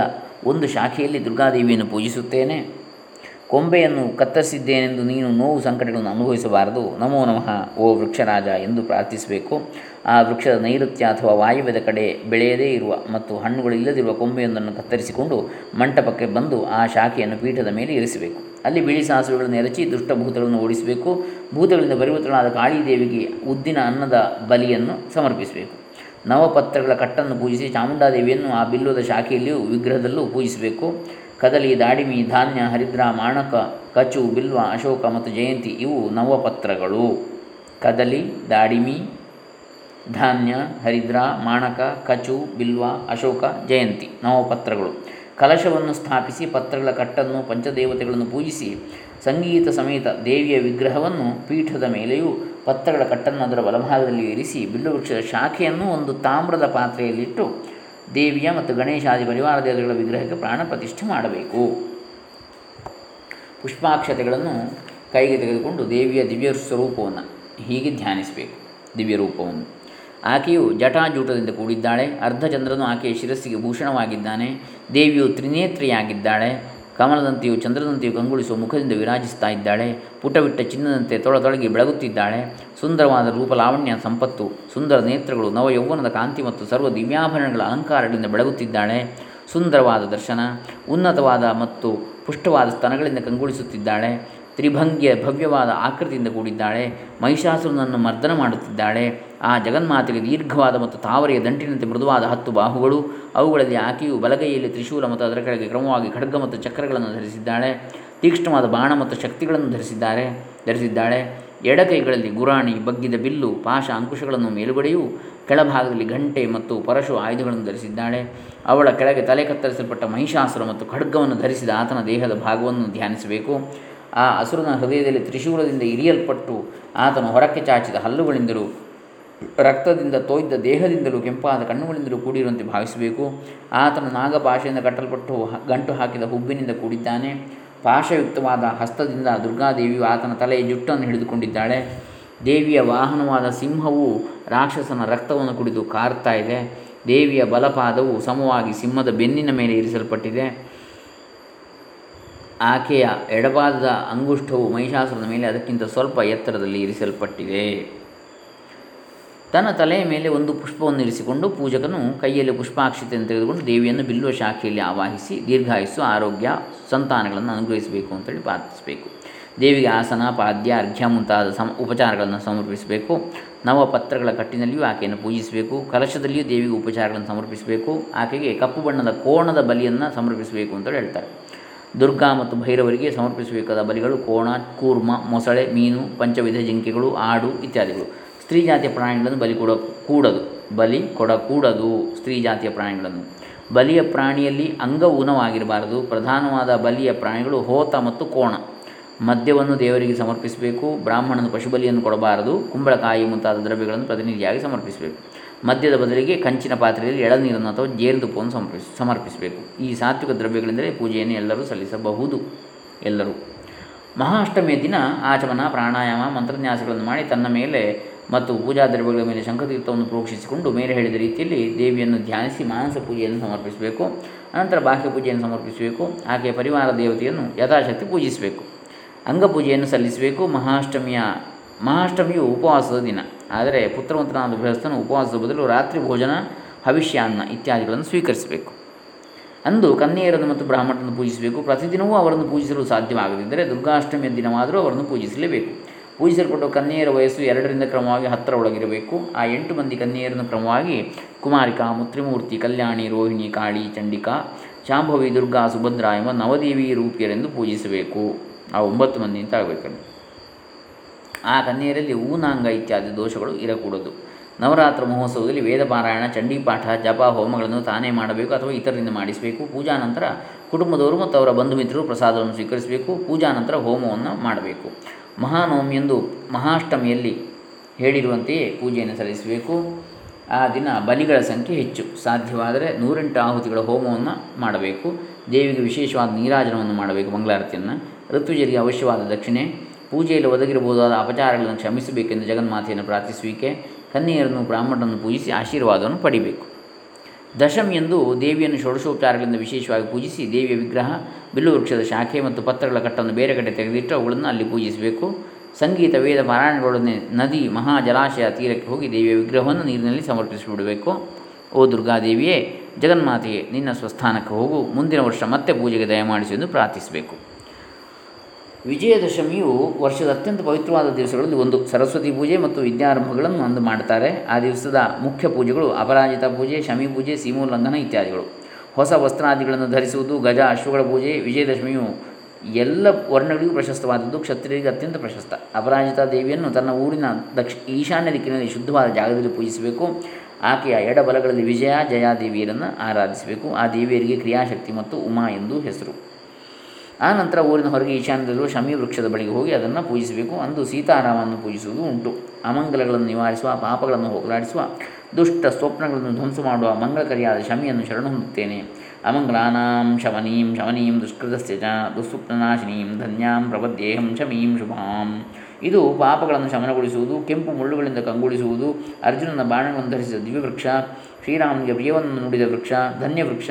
ಒಂದು ಶಾಖೆಯಲ್ಲಿ ದುರ್ಗಾದೇವಿಯನ್ನು ಪೂಜಿಸುತ್ತೇನೆ. ಕೊಂಬೆಯನ್ನು ಕತ್ತರಿಸಿದ್ದೇನೆಂದು ನೀನು ನೋವು ಸಂಕಟಗಳನ್ನು ಅನುಭವಿಸಬಾರದು. ನಮೋ ನಮಃ, ಓ ವೃಕ್ಷರಾಜ ಎಂದು ಪ್ರಾರ್ಥಿಸಬೇಕು. ಆ ವೃಕ್ಷದ ನೈಋತ್ಯ ಅಥವಾ ವಾಯುವ್ಯದ ಕಡೆ ಬೆಳೆಯದೇ ಇರುವ ಮತ್ತು ಹಣ್ಣುಗಳು ಇಲ್ಲದಿರುವ ಕೊಂಬೆಯೊಂದನ್ನು ಕತ್ತರಿಸಿಕೊಂಡು ಮಂಟಪಕ್ಕೆ ಬಂದು ಆ ಶಾಖೆಯನ್ನು ಪೀಠದ ಮೇಲೆ ಇರಿಸಬೇಕು. ಅಲ್ಲಿ ಬಿಳಿ ಸಾಸುವೆಗಳನ್ನು ಎರಚಿ ದುಷ್ಟಭೂತಗಳನ್ನು ಓಡಿಸಬೇಕು. ಭೂತಗಳಿಂದ ಪರಿವರ್ತನಾದ ಕಾಳಿದೇವಿಗೆ ಉದ್ದಿನ ಅನ್ನದ ಬಲಿಯನ್ನು ಸಮರ್ಪಿಸಬೇಕು. ನವಪತ್ರಗಳ ಕಟ್ಟನ್ನು ಪೂಜಿಸಿ ಚಾಮುಂಡಾದೇವಿಯನ್ನು ಆ ಬಿಲ್ಲುದ ಶಾಖೆಯಲ್ಲಿಯೂ ವಿಗ್ರಹದಲ್ಲೂ ಪೂಜಿಸಬೇಕು. ಕದಲಿ, ದಾಡಿಮಿ, ಧಾನ್ಯ, ಹರಿದ್ರ, ಮಾಣಕ, ಕಚು, ಬಿಲ್ವ, ಅಶೋಕ ಮತ್ತು ಜಯಂತಿ ಇವು ನವಪತ್ರಗಳು. ಕದಲಿ, ದಾಡಿಮಿ, ಧಾನ್ಯ, ಹರಿದ್ರ, ಮಾಣಕ, ಕಚು, ಬಿಲ್ವ, ಅಶೋಕ, ಜಯಂತಿ ನವಪತ್ರಗಳು. ಕಲಶವನ್ನು ಸ್ಥಾಪಿಸಿ ಪತ್ರಗಳ ಕಟ್ಟನ್ನು ಪಂಚದೇವತೆಗಳನ್ನು ಪೂಜಿಸಿ ಸಂಗೀತ ಸಮೇತ ದೇವಿಯ ವಿಗ್ರಹವನ್ನು ಪೀಠದ ಮೇಲೆಯೂ ಪತ್ರಗಳ ಕಟ್ಟನ್ನು ಅದರ ಬಲಭಾಗದಲ್ಲಿ ಇರಿಸಿ ಬಿಲ್ಲು ವೃಕ್ಷದ ಶಾಖೆಯನ್ನು ಒಂದು ತಾಮ್ರದ ಪಾತ್ರೆಯಲ್ಲಿಟ್ಟು ದೇವಿಯ ಮತ್ತು ಗಣೇಶಾದಿ ಪರಿವಾರ ದೇವತೆಗಳ ವಿಗ್ರಹಕ್ಕೆ ಪ್ರಾಣ ಪ್ರತಿಷ್ಠೆ ಮಾಡಬೇಕು. ಪುಷ್ಪಾಕ್ಷತೆಗಳನ್ನು ಕೈಗೆ ತೆಗೆದುಕೊಂಡು ದೇವಿಯ ದಿವ್ಯ ಸ್ವರೂಪವನ್ನು ಹೀಗೆ ಧ್ಯಾನಿಸಬೇಕು. ದಿವ್ಯ ರೂಪವನ್ನು. ಆಕೆಯು ಜಟಾಜೂಟದಿಂದ ಕೂಡಿದ್ದಾಳೆ. ಅರ್ಧಚಂದ್ರನು ಆಕೆಯ ಶಿರಸ್ಸಿಗೆ ಭೂಷಣವಾಗಿದ್ದಾನೆ. ದೇವಿಯು ತ್ರಿನೇತ್ರಿಯಾಗಿದ್ದಾಳೆ. ಕಮಲದಂತೆಯೂ ಚಂದ್ರದಂತೆಯೂ ಕಂಗೊಳಿಸುವ ಮುಖದಿಂದ ವಿರಾಜಿಸ್ತಾ ಇದ್ದಾಳೆ. ಪುಟವಿಟ್ಟ ಚಿನ್ನದಂತೆ ತೊಳತೊಳಗಿ ಬೆಳಗುತ್ತಿದ್ದಾಳೆ. ಸುಂದರವಾದ ರೂಪ ಲಾವಣ್ಯ ಸಂಪತ್ತು, ಸುಂದರ ನೇತ್ರಗಳು, ನವ ಯೌವನದ ಕಾಂತಿ ಮತ್ತು ಸರ್ವ ದಿವ್ಯಾಭರಣಗಳ ಅಲಂಕಾರಗಳಿಂದ ಬೆಳಗುತ್ತಿದ್ದಾಳೆ. ಸುಂದರವಾದ ದರ್ಶನ, ಉನ್ನತವಾದ ಮತ್ತು ಪುಷ್ಟವಾದ ಸ್ತನಗಳಿಂದ ಕಂಗೊಳಿಸುತ್ತಿದ್ದಾಳೆ. ತ್ರಿಭಂಗ್ಯ ಭವ್ಯವಾದ ಆಕೃತಿಯಿಂದ ಕೂಡಿದ್ದಾಳೆ. ಮಹಿಷಾಸುರನನ್ನು ಮರ್ದನ ಮಾಡುತ್ತಿದ್ದಾಳೆ. ಆ ಜಗನ್ಮಾತೆಗೆ ದೀರ್ಘವಾದ ಮತ್ತು ತಾವರೆಯ ದಂಟಿನಂತೆ ಮೃದುವಾದ ಹತ್ತು ಬಾಹುಗಳು, ಅವುಗಳಲ್ಲಿ ಆಕೆಯು ಬಲಗೈಯಲ್ಲಿ ತ್ರಿಶೂಲ ಮತ್ತು ಅದರ ಕೆಳಗೆ ಕ್ರಮವಾಗಿ ಖಡ್ಗ ಮತ್ತು ಚಕ್ರಗಳನ್ನು ಧರಿಸಿದ್ದಾಳೆ. ತೀಕ್ಷ್ಣವಾದ ಬಾಣ ಮತ್ತು ಶಕ್ತಿಗಳನ್ನು ಧರಿಸಿದ್ದಾರೆ, ಧರಿಸಿದ್ದಾಳೆ. ಎಡಕೈಗಳಲ್ಲಿ ಗುರಾಣಿ, ಬಗ್ಗಿದ ಬಿಲ್ಲು, ಪಾಶ ಅಂಕುಶಗಳನ್ನು ಮೇಲುಗಡೆಯೂ, ಕೆಳಭಾಗದಲ್ಲಿ ಘಂಟೆ ಮತ್ತು ಪರಶು ಆಯುಧಗಳನ್ನು ಧರಿಸಿದ್ದಾಳೆ. ಅವಳ ಕೆಳಗೆ ತಲೆ ಕತ್ತರಿಸಲ್ಪಟ್ಟ ಮಹಿಷಾಸುರ ಮತ್ತು ಖಡ್ಗವನ್ನು ಧರಿಸಿದ ಆತನ ದೇಹದ ಭಾಗವನ್ನು ಧ್ಯಾನಿಸಬೇಕು. ಆ ಅಸುರನ ಹೃದಯದಲ್ಲಿ ತ್ರಿಶೂಲದಿಂದ ಇರಿಯಲ್ಪಟ್ಟು ಆತನು ಹೊರಕ್ಕೆ ಚಾಚಿದ ಹಲ್ಲುಗಳಿಂದಲೂ, ರಕ್ತದಿಂದ ತೋಯ್ದ ದೇಹದಿಂದಲೂ, ಕೆಂಪಾದ ಕಣ್ಣುಗಳಿಂದಲೂ ಕೂಡಿರುವಂತೆ ಭಾವಿಸಬೇಕು. ಆತನು ನಾಗಭಾಷೆಯಿಂದ ಕಟ್ಟಲ್ಪಟ್ಟು ಗಂಟು ಹಾಕಿದ ಹುಬ್ಬಿನಿಂದ ಕೂಡಿದ್ದಾನೆ. ಪಾಶಯುಕ್ತವಾದ ಹಸ್ತದಿಂದ ದುರ್ಗಾದೇವಿಯು ಆತನ ತಲೆಯ ಜುಟ್ಟನ್ನು ಹಿಡಿದುಕೊಂಡಿದ್ದಾಳೆ. ದೇವಿಯ ವಾಹನವಾದ ಸಿಂಹವು ರಾಕ್ಷಸನ ರಕ್ತವನ್ನು ಕುಡಿದು ಕಾರ್ತಾ ಇದೆ. ದೇವಿಯ ಬಲಪಾದವು ಸಮವಾಗಿ ಸಿಂಹದ ಬೆನ್ನಿನ ಮೇಲೆ ಇರಿಸಲ್ಪಟ್ಟಿದೆ. ಆಕೆಯ ಎಡಪಾದದ ಅಂಗುಷ್ಠವು ಮಹಿಷಾಸುರನ ಮೇಲೆ ಅದಕ್ಕಿಂತ ಸ್ವಲ್ಪ ಎತ್ತರದಲ್ಲಿ ಇರಿಸಲ್ಪಟ್ಟಿದೆ. ತನ್ನ ತಲೆಯ ಮೇಲೆ ಒಂದು ಪುಷ್ಪವನ್ನು ಇರಿಸಿಕೊಂಡು ಪೂಜಕನು ಕೈಯಲ್ಲಿ ಪುಷ್ಪಾಕ್ಷತೆಯನ್ನು ತೆಗೆದುಕೊಂಡು ದೇವಿಯನ್ನು ಬಿಲ್ಲುವ ಶಾಖೆಯಲ್ಲಿ ಆವಾಹಿಸಿ ದೀರ್ಘಾಯಿಸು ಆರೋಗ್ಯ, ಸಂತಾನಗಳನ್ನು ಅನುಗ್ರಹಿಸಬೇಕು ಅಂತೇಳಿ ಪ್ರಾರ್ಥಿಸಬೇಕು. ದೇವಿಗೆ ಆಸನ, ಪಾದ್ಯ, ಅರ್ಘ್ಯ ಮುಂತಾದ ಸಮ ಉಪಚಾರಗಳನ್ನು ಸಮರ್ಪಿಸಬೇಕು. ನವಪತ್ರಗಳ ಕಟ್ಟಿನಲ್ಲಿಯೂ ಆಕೆಯನ್ನು ಪೂಜಿಸಬೇಕು. ಕಲಶದಲ್ಲಿಯೂ ದೇವಿಗೆ ಉಪಚಾರಗಳನ್ನು ಸಮರ್ಪಿಸಬೇಕು. ಆಕೆಗೆ ಕಪ್ಪು ಬಣ್ಣದ ಕೋಣದ ಬಲಿಯನ್ನು ಸಮರ್ಪಿಸಬೇಕು ಅಂತ ಹೇಳ್ತಾರೆ. ದುರ್ಗಾ ಮತ್ತು ಭೈರವರಿಗೆ ಸಮರ್ಪಿಸಬೇಕಾದ ಬಲಿಗಳು ಕೋಣ, ಕೂರ್ಮ, ಮೊಸಳೆ, ಮೀನು, ಪಂಚವಿಧ ಜಿಂಕೆಗಳು, ಆಡು ಇತ್ಯಾದಿಗಳು. ಸ್ತ್ರೀ ಜಾತಿಯ ಪ್ರಾಣಿಗಳನ್ನು ಬಲಿ ಕೊಡ ಕೂಡದು. ಬಲಿ ಕೊಡಕೂಡದು ಸ್ತ್ರೀ ಜಾತಿಯ ಪ್ರಾಣಿಗಳನ್ನು. ಬಲಿಯ ಪ್ರಾಣಿಯಲ್ಲಿ ಅಂಗ ಊನವಾಗಿರಬಾರದು ಪ್ರಧಾನವಾದ ಬಲಿಯ ಪ್ರಾಣಿಗಳು ಹೋತ ಮತ್ತು ಕೋಣ. ಮದ್ಯವನ್ನು ದೇವರಿಗೆ ಸಮರ್ಪಿಸಬೇಕು. ಬ್ರಾಹ್ಮಣನ ಪಶುಬಲಿಯನ್ನು ಕೊಡಬಾರದು. ಕುಂಬಳಕಾಯಿ ಮುಂತಾದ ದ್ರವ್ಯಗಳನ್ನು ಪ್ರತಿನಿಧಿಯಾಗಿ ಸಮರ್ಪಿಸಬೇಕು. ಮದ್ಯದ ಬದಲಿಗೆ ಕಂಚಿನ ಪಾತ್ರೆಯಲ್ಲಿ ಎಳನೀರನ್ನು ಅಥವಾ ಜೇನುತುಪ್ಪವನ್ನು ಸಮರ್ಪಿಸ ಸಮರ್ಪಿಸಬೇಕು. ಈ ಸಾತ್ವಿಕ ದ್ರವ್ಯಗಳೆಂದರೆ ಪೂಜೆಯನ್ನು ಎಲ್ಲರೂ ಸಲ್ಲಿಸಬಹುದು, ಎಲ್ಲರೂ. ಮಹಾಷ್ಟಮಿಯ ದಿನ ಆಚಮನ, ಪ್ರಾಣಾಯಾಮ, ಮಂತ್ರನ್ಯಾಸಗಳನ್ನು ಮಾಡಿ ತನ್ನ ಮೇಲೆ ಮತ್ತು ಪೂಜಾ ದ್ರವ್ಯಗಳ ಮೇಲೆ ಶಂಖತೀರ್ಥವನ್ನು ಪ್ರೋಕ್ಷಿಸಿಕೊಂಡು ಮೇಲೆ ಹೇಳಿದ ರೀತಿಯಲ್ಲಿ ದೇವಿಯನ್ನು ಧ್ಯಾನಿಸಿ ಮಾನಸ ಪೂಜೆಯನ್ನು ಸಮರ್ಪಿಸಬೇಕು, ಅನಂತರ ಬಾಹ್ಯ ಪೂಜೆಯನ್ನು ಸಮರ್ಪಿಸಬೇಕು ಆಕೆಯ ಪರಿವಾರ ದೇವತೆಯನ್ನು ಯಥಾಶಕ್ತಿ ಪೂಜಿಸಬೇಕು. ಅಂಗಪೂಜೆಯನ್ನು ಸಲ್ಲಿಸಬೇಕು. ಮಹಾಷ್ಟಮಿಯ ಮಹಾಷ್ಟಮಿಯು ಉಪವಾಸದ ದಿನ. ಆದರೆ ಪುತ್ರವಂತನಾದ ಗೃಹಸ್ಥನು ಉಪವಾಸದ ಬದಲು ರಾತ್ರಿ ಭೋಜನ ಹವಿಷ್ಯಾನ್ನ ಇತ್ಯಾದಿಗಳನ್ನು ಸ್ವೀಕರಿಸಬೇಕು. ಅಂದು ಕನ್ಯೆಯರನ್ನು ಮತ್ತು ಬ್ರಾಹ್ಮಣರನ್ನು ಪೂಜಿಸಬೇಕು. ಪ್ರತಿದಿನವೂ ಅವರನ್ನು ಪೂಜಿಸಲು ಸಾಧ್ಯವಾಗದಿದ್ದರೆ ದುರ್ಗಾಷ್ಟಮಿಯ ದಿನವಾದರೂ ಅವರನ್ನು ಪೂಜಿಸಲೇಬೇಕು. ಪೂಜಿಸಲ್ಪಟ್ಟ ಕನ್ಯೆಯರ ವಯಸ್ಸು ಎರಡರಿಂದ ಕ್ರಮವಾಗಿ ಹತ್ತರ ಒಳಗಿರಬೇಕು. ಆ ಎಂಟು ಮಂದಿ ಕನ್ಯೆಯರನ್ನು ಕ್ರಮವಾಗಿ ಕುಮಾರಿಕಾ, ಮುತ್ರಿಮೂರ್ತಿ, ಕಲ್ಯಾಣಿ, ರೋಹಿಣಿ, ಕಾಳಿ, ಚಂಡಿಕಾ, ಶಾಂಭವಿ, ದುರ್ಗಾ, ಸುಭದ್ರಾ ಎಂಬ ನವದೇವಿ ರೂಪಿಯರೆಂದು ಪೂಜಿಸಬೇಕು. ಆ ಒಂಬತ್ತು ಮಂದಿ ಅಂತ ಆ ಕನ್ಯೆಯರಲ್ಲಿ ಊನಾಂಗ ಇತ್ಯಾದಿ ದೋಷಗಳು ಇರಕೂಡದು. ನವರಾತ್ರ ಮಹೋತ್ಸವದಲ್ಲಿ ವೇದ ಪಾರಾಯಣ ಚಂಡೀಪಾಠ, ಜಪ, ಹೋಮಗಳನ್ನು ತಾನೇ ಮಾಡಬೇಕು ಅಥವಾ ಇತರರಿಂದ ಮಾಡಿಸಬೇಕು. ಪೂಜಾ ನಂತರ ಕುಟುಂಬದವರು ಮತ್ತು ಅವರ ಬಂಧು ಮಿತ್ರರು ಪ್ರಸಾದವನ್ನು ಸ್ವೀಕರಿಸಬೇಕು. ಪೂಜಾ ನಂತರ ಹೋಮವನ್ನು ಮಾಡಬೇಕು. ಮಹಾನವಮಿಯಂದು ಮಹಾಷ್ಟಮಿಯಲ್ಲಿ ಹೇಳಿರುವಂತೆಯೇ ಪೂಜೆಯನ್ನು ಸಲ್ಲಿಸಬೇಕು. ಆ ದಿನ ಬಲಿಗಳ ಸಂಖ್ಯೆ ಹೆಚ್ಚು. ಸಾಧ್ಯವಾದರೆ ನೂರೆಂಟು ಆಹುತಿಗಳ ಹೋಮವನ್ನು ಮಾಡಬೇಕು. ದೇವಿಗೆ ವಿಶೇಷವಾದ ನೀರಾಜನವನ್ನು ಮಾಡಬೇಕು ಮಂಗಳಾರತಿಯನ್ನು. ಋತುಜರಿಗೆ ಅವಶ್ಯವಾದ ದಕ್ಷಿಣೆ. ಪೂಜೆಯಲ್ಲಿ ಒದಗಿರಬಹುದಾದ ಅಪಚಾರಗಳನ್ನು ಕ್ಷಮಿಸಬೇಕೆಂದು ಜಗನ್ಮಾತೆಯನ್ನು ಪ್ರಾರ್ಥಿಸುವಿಕೆ, ಕನ್ಯೆಯರನ್ನು ಬ್ರಾಹ್ಮಣರನ್ನು ಪೂಜಿಸಿ ಆಶೀರ್ವಾದವನ್ನು ಪಡಿಬೇಕು. ದಶಮಿಯಂದು ದೇವಿಯನ್ನು ಷೋಡಶೋಪಚಾರಗಳಿಂದ ವಿಶೇಷವಾಗಿ ಪೂಜಿಸಿ ದೇವಿಯ ವಿಗ್ರಹ, ಬಿಲ್ಲು ವೃಕ್ಷದ ಶಾಖೆ ಮತ್ತು ಪತ್ರಗಳ ಕಟ್ಟನ್ನು ಬೇರೆ ಕಡೆ ತೆಗೆದಿಟ್ಟು ಅವುಗಳನ್ನು ಅಲ್ಲಿ ಪೂಜಿಸಬೇಕು. ಸಂಗೀತ, ವೇದ, ಪಾರಾಯಣಗಳೊಡನೆ ನದಿ, ಮಹಾ ಜಲಾಶಯ ತೀರಕ್ಕೆ ಹೋಗಿ ದೇವಿಯ ವಿಗ್ರಹವನ್ನು ನೀರಿನಲ್ಲಿ ಸಮರ್ಪಿಸಿಬಿಡಬೇಕು. ಓ ದುರ್ಗಾದೇವಿಯೇ, ಜಗನ್ಮಾತೆಯೇ, ನಿನ್ನ ಸ್ವಸ್ಥಾನಕ್ಕೆ ಹೋಗು. ಮುಂದಿನ ವರ್ಷ ಮತ್ತೆ ಪೂಜೆಗೆ ದಯಮಾಡಿಸಿ ಎಂದು ಪ್ರಾರ್ಥಿಸಬೇಕು. ವಿಜಯದಶಮಿಯು ವರ್ಷದ ಅತ್ಯಂತ ಪವಿತ್ರವಾದ ದಿವಸಗಳಲ್ಲಿ ಒಂದು. ಸರಸ್ವತಿ ಪೂಜೆ ಮತ್ತು ವಿದ್ಯಾರಂಭಗಳನ್ನು ಅಂದು ಮಾಡ್ತಾರೆ. ಆ ದಿವಸದ ಮುಖ್ಯ ಪೂಜೆಗಳು ಅಪರಾಜಿತ ಪೂಜೆ, ಶಮಿ ಪೂಜೆ ಸೀಮೋಲ್ಲಂಘನ ಇತ್ಯಾದಿಗಳು. ಹೊಸ ವಸ್ತ್ರಾದಿಗಳನ್ನು ಧರಿಸುವುದು, ಗಜ, ಅಶ್ವಗಳ ಪೂಜೆ, ವಿಜಯದಶಮಿಯು ಎಲ್ಲ ವರ್ಣಗಳಿಗೂ ಪ್ರಶಸ್ತವಾದದ್ದು. ಕ್ಷತ್ರಿಯರಿಗೆ ಅತ್ಯಂತ ಪ್ರಶಸ್ತ. ಅಪರಾಜಿತ ದೇವಿಯನ್ನು ತನ್ನ ಊರಿನ ದಕ್ಷ, ಈಶಾನ್ಯ ದಿಕ್ಕಿನಲ್ಲಿ ಶುದ್ಧವಾದ ಜಾಗದಲ್ಲಿ ಪೂಜಿಸಬೇಕು. ಆಕೆಯ ಎಡಬಲಗಳಲ್ಲಿ ವಿಜಯ ಜಯಾದೇವಿಯರನ್ನು ಆರಾಧಿಸಬೇಕು. ಆ ದೇವಿಯರಿಗೆ ಕ್ರಿಯಾಶಕ್ತಿ ಮತ್ತು ಉಮಾ ಎಂದು ಹೆಸರು. ಆ ನಂತರ ಊರಿನ ಹೊರಗೆ ಈಶಾನ್ಯದಲ್ಲಿರುವ ಶಮಿ ವೃಕ್ಷದ ಬಳಿಗೆ ಹೋಗಿ ಅದನ್ನು ಪೂಜಿಸಬೇಕು. ಅಂದು ಸೀತಾರಾಮನ್ನು ಪೂಜಿಸುವುದು ಉಂಟು. ಅಮಂಗಲಗಳನ್ನು ನಿವಾರಿಸುವ, ಪಾಪಗಳನ್ನು ಹೋಗಲಾಡಿಸುವ, ದುಷ್ಟ ಸ್ವಪ್ನಗಳನ್ನು ಧ್ವಂಸ ಮಾಡುವ ಮಂಗಳಕರಿಯಾದ ಶಮಿಯನ್ನು ಶರಣ ಹೊಂದುತ್ತೇನೆ. ಅಮಂಗಲಾನಾಂ ಶಮನೀಂ ಶಮನೀಂ ದುಷ್ಕೃತಸ್ಯ ಚ, ದುಸ್ವಪ್ನನಾಶಿನೀಂ ಧನ್ಯಾಂ ಪ್ರಪದ್ಯೇಹಂ ಶಮೀಂ ಶುಭಾಂ. ಇದು ಪಾಪಗಳನ್ನು ಶಮನಗೊಳಿಸುವುದು, ಕೆಂಪು ಮುಳ್ಳುಗಳಿಂದ ಕಂಗೊಳಿಸುವುದು, ಅರ್ಜುನನ ಬಾಣಗಳನ್ನು ಧರಿಸಿದ ದಿವ್ಯವೃಕ್ಷ, ಶ್ರೀರಾಮನಿಗೆ ಪ್ರಿಯವನ್ನು ನುಡಿದ ವೃಕ್ಷ ಧನ್ಯ ವೃಕ್ಷ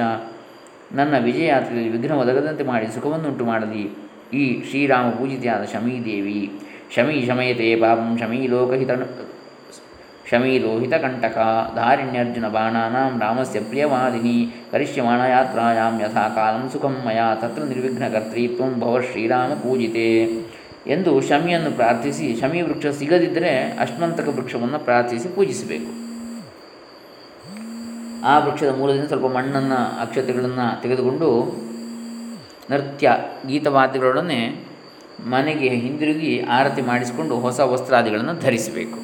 ನನ್ನ ವಿಜಯಯಾತ್ರೆಯಲ್ಲಿ ವಿಘ್ನ ಒದಗದಂತೆ ಮಾಡಿ ಸುಖವನ್ನುಂಟು ಮಾಡಲಿ. ಈ ಶ್ರೀರಾಮ ಪೂಜಿತೆಯಾದ ಶಮೀದೇವಿ. ಶಮಿ ಶಮಯತೆ ಪಾಪಂ ಶಮೀ ಲೋಕಹಿತ ಶಮೀ ಲೋಹಿತಕಂಟಕ ಧಾರಿಣ್ಯರ್ಜುನ ಬಾಣಾನಾಂ ರಾಮಸ್ಯ ಪ್ರಿಯವಾದಿನಿ. ಕರಿಷ್ಯಮಾಣ ಯಾತ್ರಾಯಾಂ ಯಥಾ ಕಾಲಂ ಸುಖಂ ಮಯ. ತತ್ರ ನಿರ್ವಿಘ್ನಕರ್ತ್ರೀತ್ವಂ ಭವ ಶ್ರೀರಾಮ ಪೂಜಿತೆ. ಎಂದು ಶಮಿಯನ್ನು ಪ್ರಾರ್ಥಿಸಿ, ಶಮಿ ವೃಕ್ಷ ಸಿಗದಿದ್ದರೆ ಅಶ್ಮಂತಕ ವೃಕ್ಷವನ್ನು ಪ್ರಾರ್ಥಿಸಿ ಪೂಜಿಸಬೇಕು. ಆ ವೃಕ್ಷದ ಮೂಲದಿಂದ ಸ್ವಲ್ಪ ಮಣ್ಣನ್ನು, ಅಕ್ಷತೆಗಳನ್ನು ತೆಗೆದುಕೊಂಡು ನೃತ್ಯ, ಗೀತವಾದ್ಯಗಳೊಡನೆ ಮನೆಗೆ ಹಿಂದಿರುಗಿ ಆರತಿ ಮಾಡಿಸಿಕೊಂಡು ಹೊಸ ವಸ್ತ್ರಾದಿಗಳನ್ನು ಧರಿಸಬೇಕು.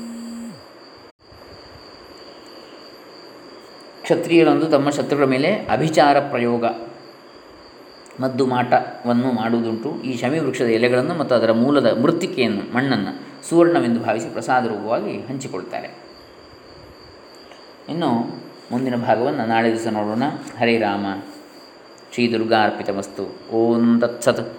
ಕ್ಷತ್ರಿಯರಂದು ತಮ್ಮ ಶತ್ರುಗಳ ಮೇಲೆ ಅಭಿಚಾರ ಪ್ರಯೋಗ, ಮದ್ದು ಮಾಟವನ್ನು ಮಾಡುವುದುಂಟು. ಈ ಶಮಿ ವೃಕ್ಷದ ಎಲೆಗಳನ್ನು ಮತ್ತು ಅದರ ಮೂಲದ ಮೃತ್ತಿಕೆಯನ್ನು, ಮಣ್ಣನ್ನು ಸುವರ್ಣವೆಂದು ಭಾವಿಸಿ ಪ್ರಸಾದ ರೂಪವಾಗಿ ಹಂಚಿಕೊಳ್ತಾರೆ. ಇನ್ನು ಮುಂದಿನ ಭಾಗವನ್ನು ನಾಳೆ ದಿವಸ ನೋಡೋಣ. ಹರೇ ರಾಮ. ಶ್ರೀ ದುರ್ಗಾರ್ಪಿತಮಸ್ತು ಓಂ ತತ್ಸತ್.